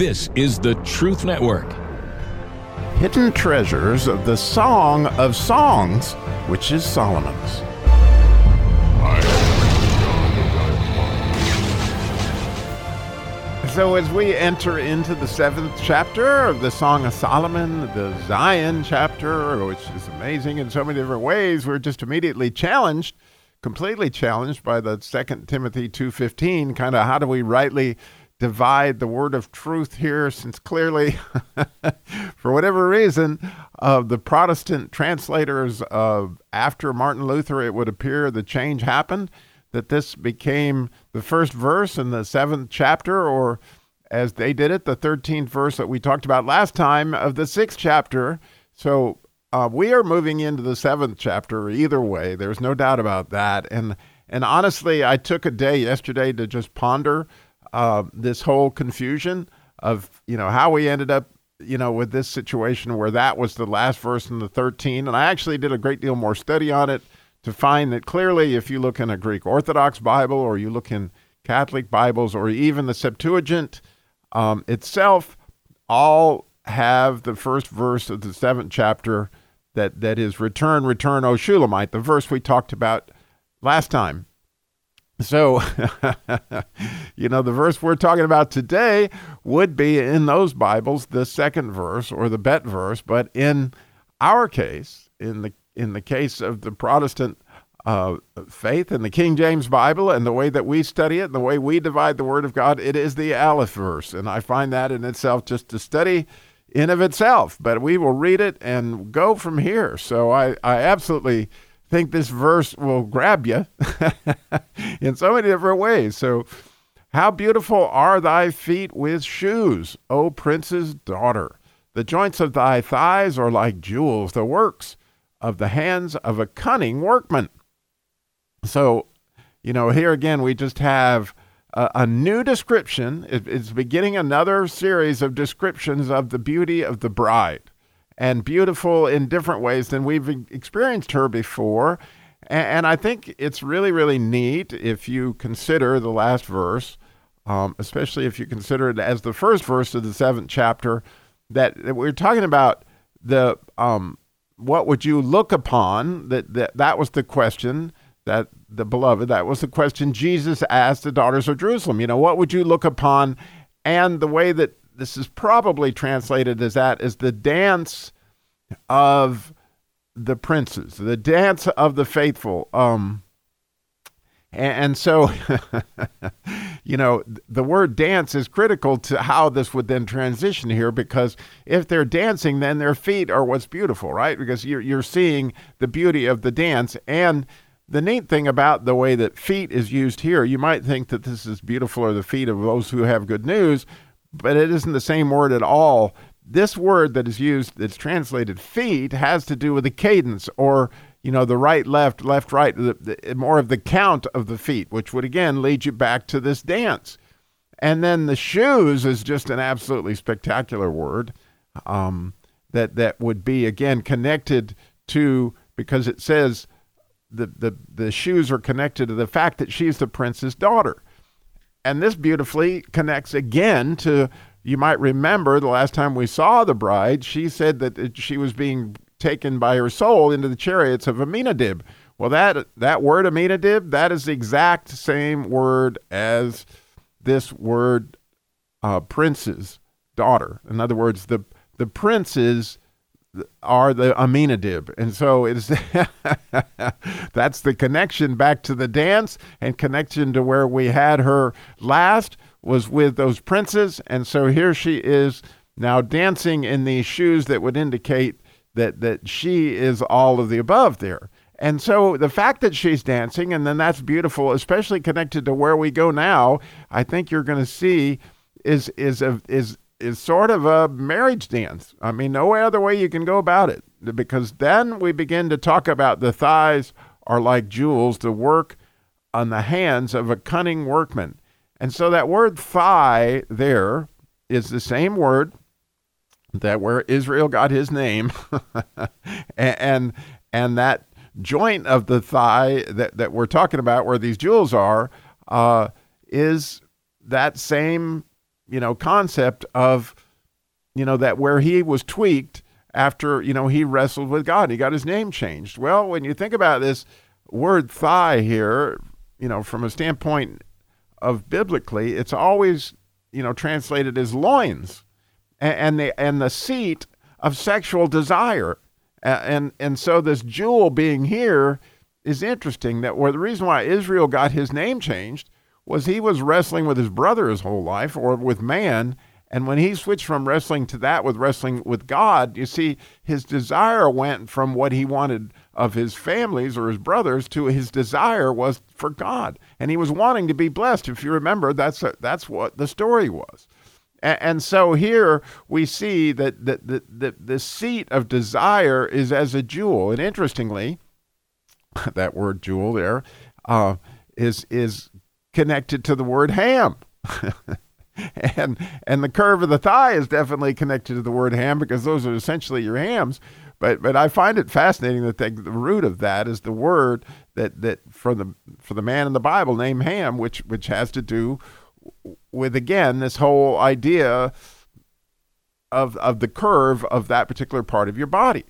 This is the Truth Network. Hidden treasures of the Song of Songs, which is Solomon's. So, as we enter into the seventh chapter of the Song of Solomon, the Zayin chapter, which is amazing in so many different ways, we're just immediately challenged, completely challenged by the Second Timothy two fifteen. Kind of, how do we rightly divide the word of truth here? Since clearly, for whatever reason, uh, the Protestant translators of after Martin Luther, it would appear the change happened that this became the first verse in the seventh chapter, or as they did it, the 13th verse that we talked about last time of the sixth chapter. So uh, we are moving into the seventh chapter either way. There's no doubt about that. And and honestly, I took a day yesterday to just ponder uh, this whole confusion of you know how we ended up you know with this situation where that was the last verse in the 13 and i actually did a great deal more study on it to find that clearly, if you look in a Greek Orthodox Bible or you look in Catholic Bibles or even the Septuagint um, itself, all have the first verse of the seventh chapter that, that is return, return, O Shulamite, the verse we talked about last time. So, you know, the verse we're talking about today would be in those Bibles the second verse or the bet verse, but in our case, in the in the case of the Protestant uh, faith and the King James Bible and the way that we study it and the way we divide the Word of God, it is the Aleph verse. And I find that in itself just a study in of itself. But we will read it and go from here. So I, I absolutely think this verse will grab you in so many different ways. So, how beautiful are thy feet with shoes, O prince's daughter! The joints of thy thighs are like jewels, the works of the hands of a cunning workman. So, you know, here again, we just have a, a new description. It, it's beginning another series of descriptions of the beauty of the bride and beautiful in different ways than we've experienced her before. And, I think it's really, really neat if you consider the last verse, um, especially if you consider it as the first verse of the seventh chapter, that, that we're talking about the um, what would you look upon? That, that that was the question that the beloved, that was the question Jesus asked the daughters of Jerusalem. You know, what would you look upon? And the way that this is probably translated as that is the dance of the princes, the dance of the faithful. Um, and, and so, you know, the word dance is critical to how this would then transition here because if they're dancing, then their feet are what's beautiful, right? Because you're, you're seeing the beauty of the dance. And the neat thing about the way that feet is used here, you might think that this is beautiful or the feet of those who have good news, but it isn't the same word at all. This word that is used, that's translated feet, has to do with the cadence or you know, the right, left, left, right, the, the, more of the count of the feet, which would again lead you back to this dance. And then the shoes is just an absolutely spectacular word um, that that would be again connected to because it says the, the the shoes are connected to the fact that she's the prince's daughter, and this beautifully connects again to you might remember the last time we saw the bride, she said that she was being taken by her soul into the chariots of Aminadab. Well, that that word Aminadab, that is the exact same word as this word uh, prince's daughter. In other words, the the princes are the Aminadab. And so it's that's the connection back to the dance and connection to where we had her last was with those princes. And so here she is now dancing in these shoes that would indicate that that she is all of the above there. And so the fact that she's dancing and then that's beautiful, especially connected to where we go now, I think you're going to see is is a, is is sort of a marriage dance. I mean, no other way you can go about it because then we begin to talk about the thighs are like jewels, the work on the hands of a cunning workman. And so that word thigh there is the same word that where Israel got his name, and and that joint of the thigh that, that we're talking about, where these jewels are, uh, is that same you know, concept of, you know, that where he was tweaked after, you know, he wrestled with God. He got his name changed. Well, when you think about this word thigh here, you know, from a standpoint of biblically, it's always, you know, translated as loins and, and the, and the seat of sexual desire. And, and so this jewel being here is interesting that where the reason why Israel got his name changed was he was wrestling with his brother his whole life or with man. And when he switched from wrestling to that with wrestling with God, you see, his desire went from what he wanted of his families or his brothers to his desire was for God. And he was wanting to be blessed. If you remember, that's, a, that's what the story was. And, so here we see that the, the, the, the seat of desire is as a jewel. And interestingly, that word jewel there uh, is is connected to the word ham. and and the curve of the thigh is definitely connected to the word ham because those are essentially your hams. But but I find it fascinating that the, the root of that is the word that that for the for the man in the Bible named Ham, which which has to do with again this whole idea of of the curve of that particular part of your body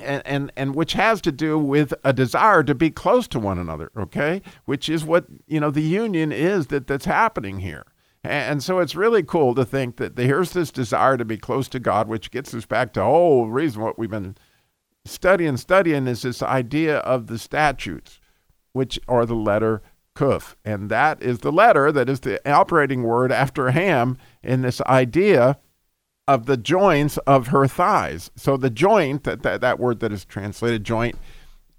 and, and and which has to do with a desire to be close to one another okay? Which is what you know the union is that that's happening here. And so it's really cool to think that here's this desire to be close to god which gets us back to oh, whole reason what we've been studying studying is this idea of the statutes which are the letter kuf. And that is the letter that is the operating word after ham in this idea of the joints of her thighs. So the joint, that, that, that word that is translated joint,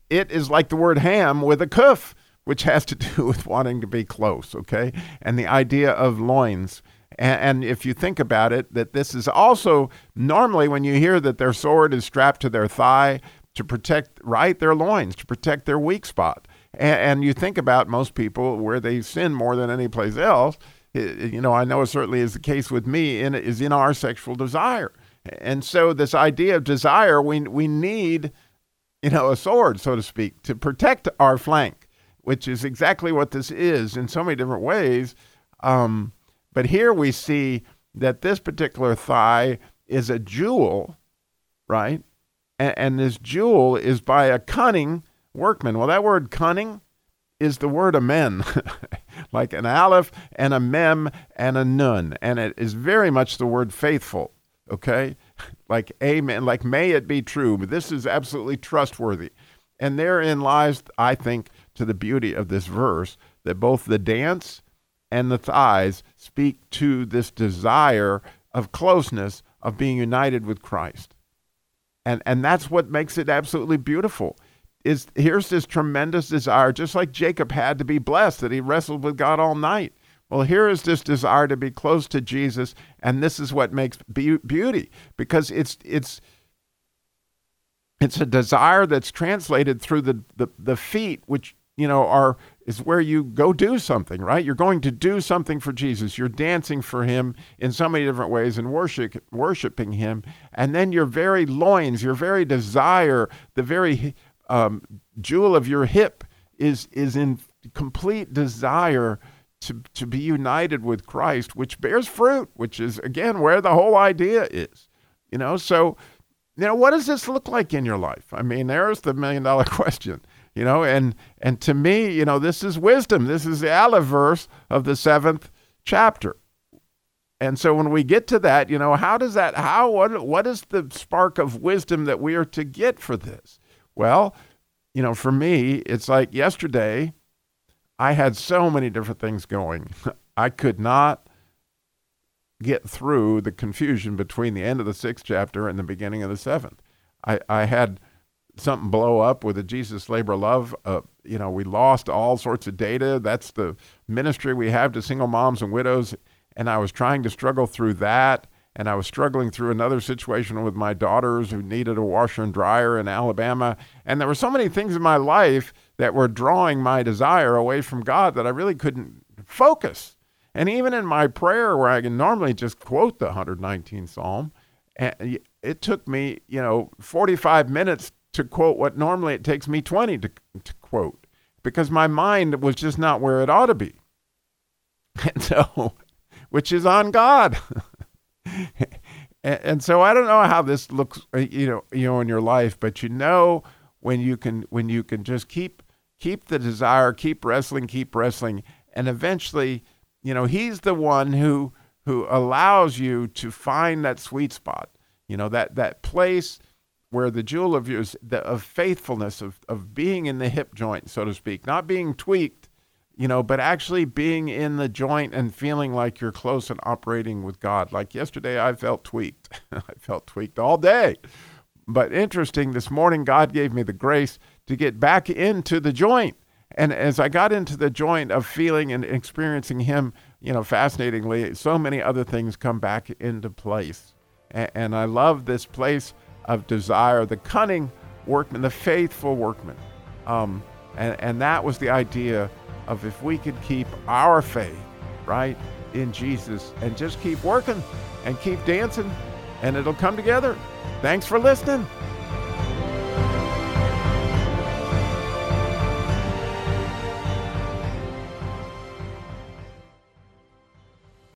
it is like the word ham with a kuf, which has to do with wanting to be close, okay? And the idea of loins. And, and if you think about it, that this is also normally when you hear that their sword is strapped to their thigh to protect, right, their loins, to protect their weak spot. And, and you think about most people where they sin more than any place else you know, I know it certainly is the case with me, in, is in our sexual desire. And so, this idea of desire, we, we need, you know, a sword, so to speak, to protect our flank, which is exactly what this is in so many different ways. Um, but here we see that this particular thigh is a jewel, right? And, and this jewel is by a cunning workman. Well, that word cunning is the word amen. like an aleph and a mem and a nun. And it is very much the word faithful, okay? Like amen, like may it be true. But this is absolutely trustworthy. And therein lies, I think, to the beauty of this verse that both the dance and the thighs speak to this desire of closeness, of being united with Christ. And, and that's what makes it absolutely beautiful is here's this tremendous desire, just like Jacob had to be blessed, that he wrestled with God all night. Well, here is this desire to be close to Jesus, and this is what makes be- beauty because it's it's it's a desire that's translated through the, the the feet, which you know are is where you go do something, right? You're going to do something for Jesus. You're dancing for him in so many different ways and worship worshiping him, and then your very loins, your very desire, the very um, jewel of your hip is is in complete desire to to be united with Christ, which bears fruit, which is again where the whole idea is. You know, so you know what does this look like in your life? I mean, there's the million dollar question. You know, and and to me, you know, this is wisdom. This is the Aleph verse of the seventh chapter. And so when we get to that, you know, how does that how what what is the spark of wisdom that we are to get for this? Well, you know, for me, it's like yesterday, I had so many different things going. I could not get through the confusion between the end of the sixth chapter and the beginning of the seventh. I, I had something blow up with the Jesus Labor Love. Uh, you know, we lost all sorts of data. That's the ministry we have to single moms and widows. And I was trying to struggle through that and I was struggling through another situation with my daughters who needed a washer and dryer in Alabama. And there were so many things in my life that were drawing my desire away from God that I really couldn't focus. And even in my prayer, where I can normally just quote the 119th Psalm, eh, it took me, you know, 45 minutes to quote what normally it takes me 20 to, to quote because my mind was just not where it ought to be. And so which is on God. and, and so I don't know how this looks, uh, you know, you know, in your life, but you know when you can when you can just keep keep the desire, keep wrestling, keep wrestling, and eventually, you know, he's the one who who allows you to find that sweet spot. You know, that that place where the jewel of yours the, of faithfulness of of being in the hip joint, so to speak, not being tweaked, you know, but actually being in the joint and feeling like you're close and operating with God. Like yesterday, I felt tweaked. I felt tweaked all day. But interesting, this morning, God gave me the grace to get back into the joint. And as I got into the joint of feeling and experiencing Him, you know, fascinatingly, so many other things come back into place. And, and I love this place of desire, the cunning workman, the faithful workman. Um, and, and that was the idea of if we could keep our faith, right, in Jesus and just keep working and keep dancing, and it'll come together. Thanks for listening.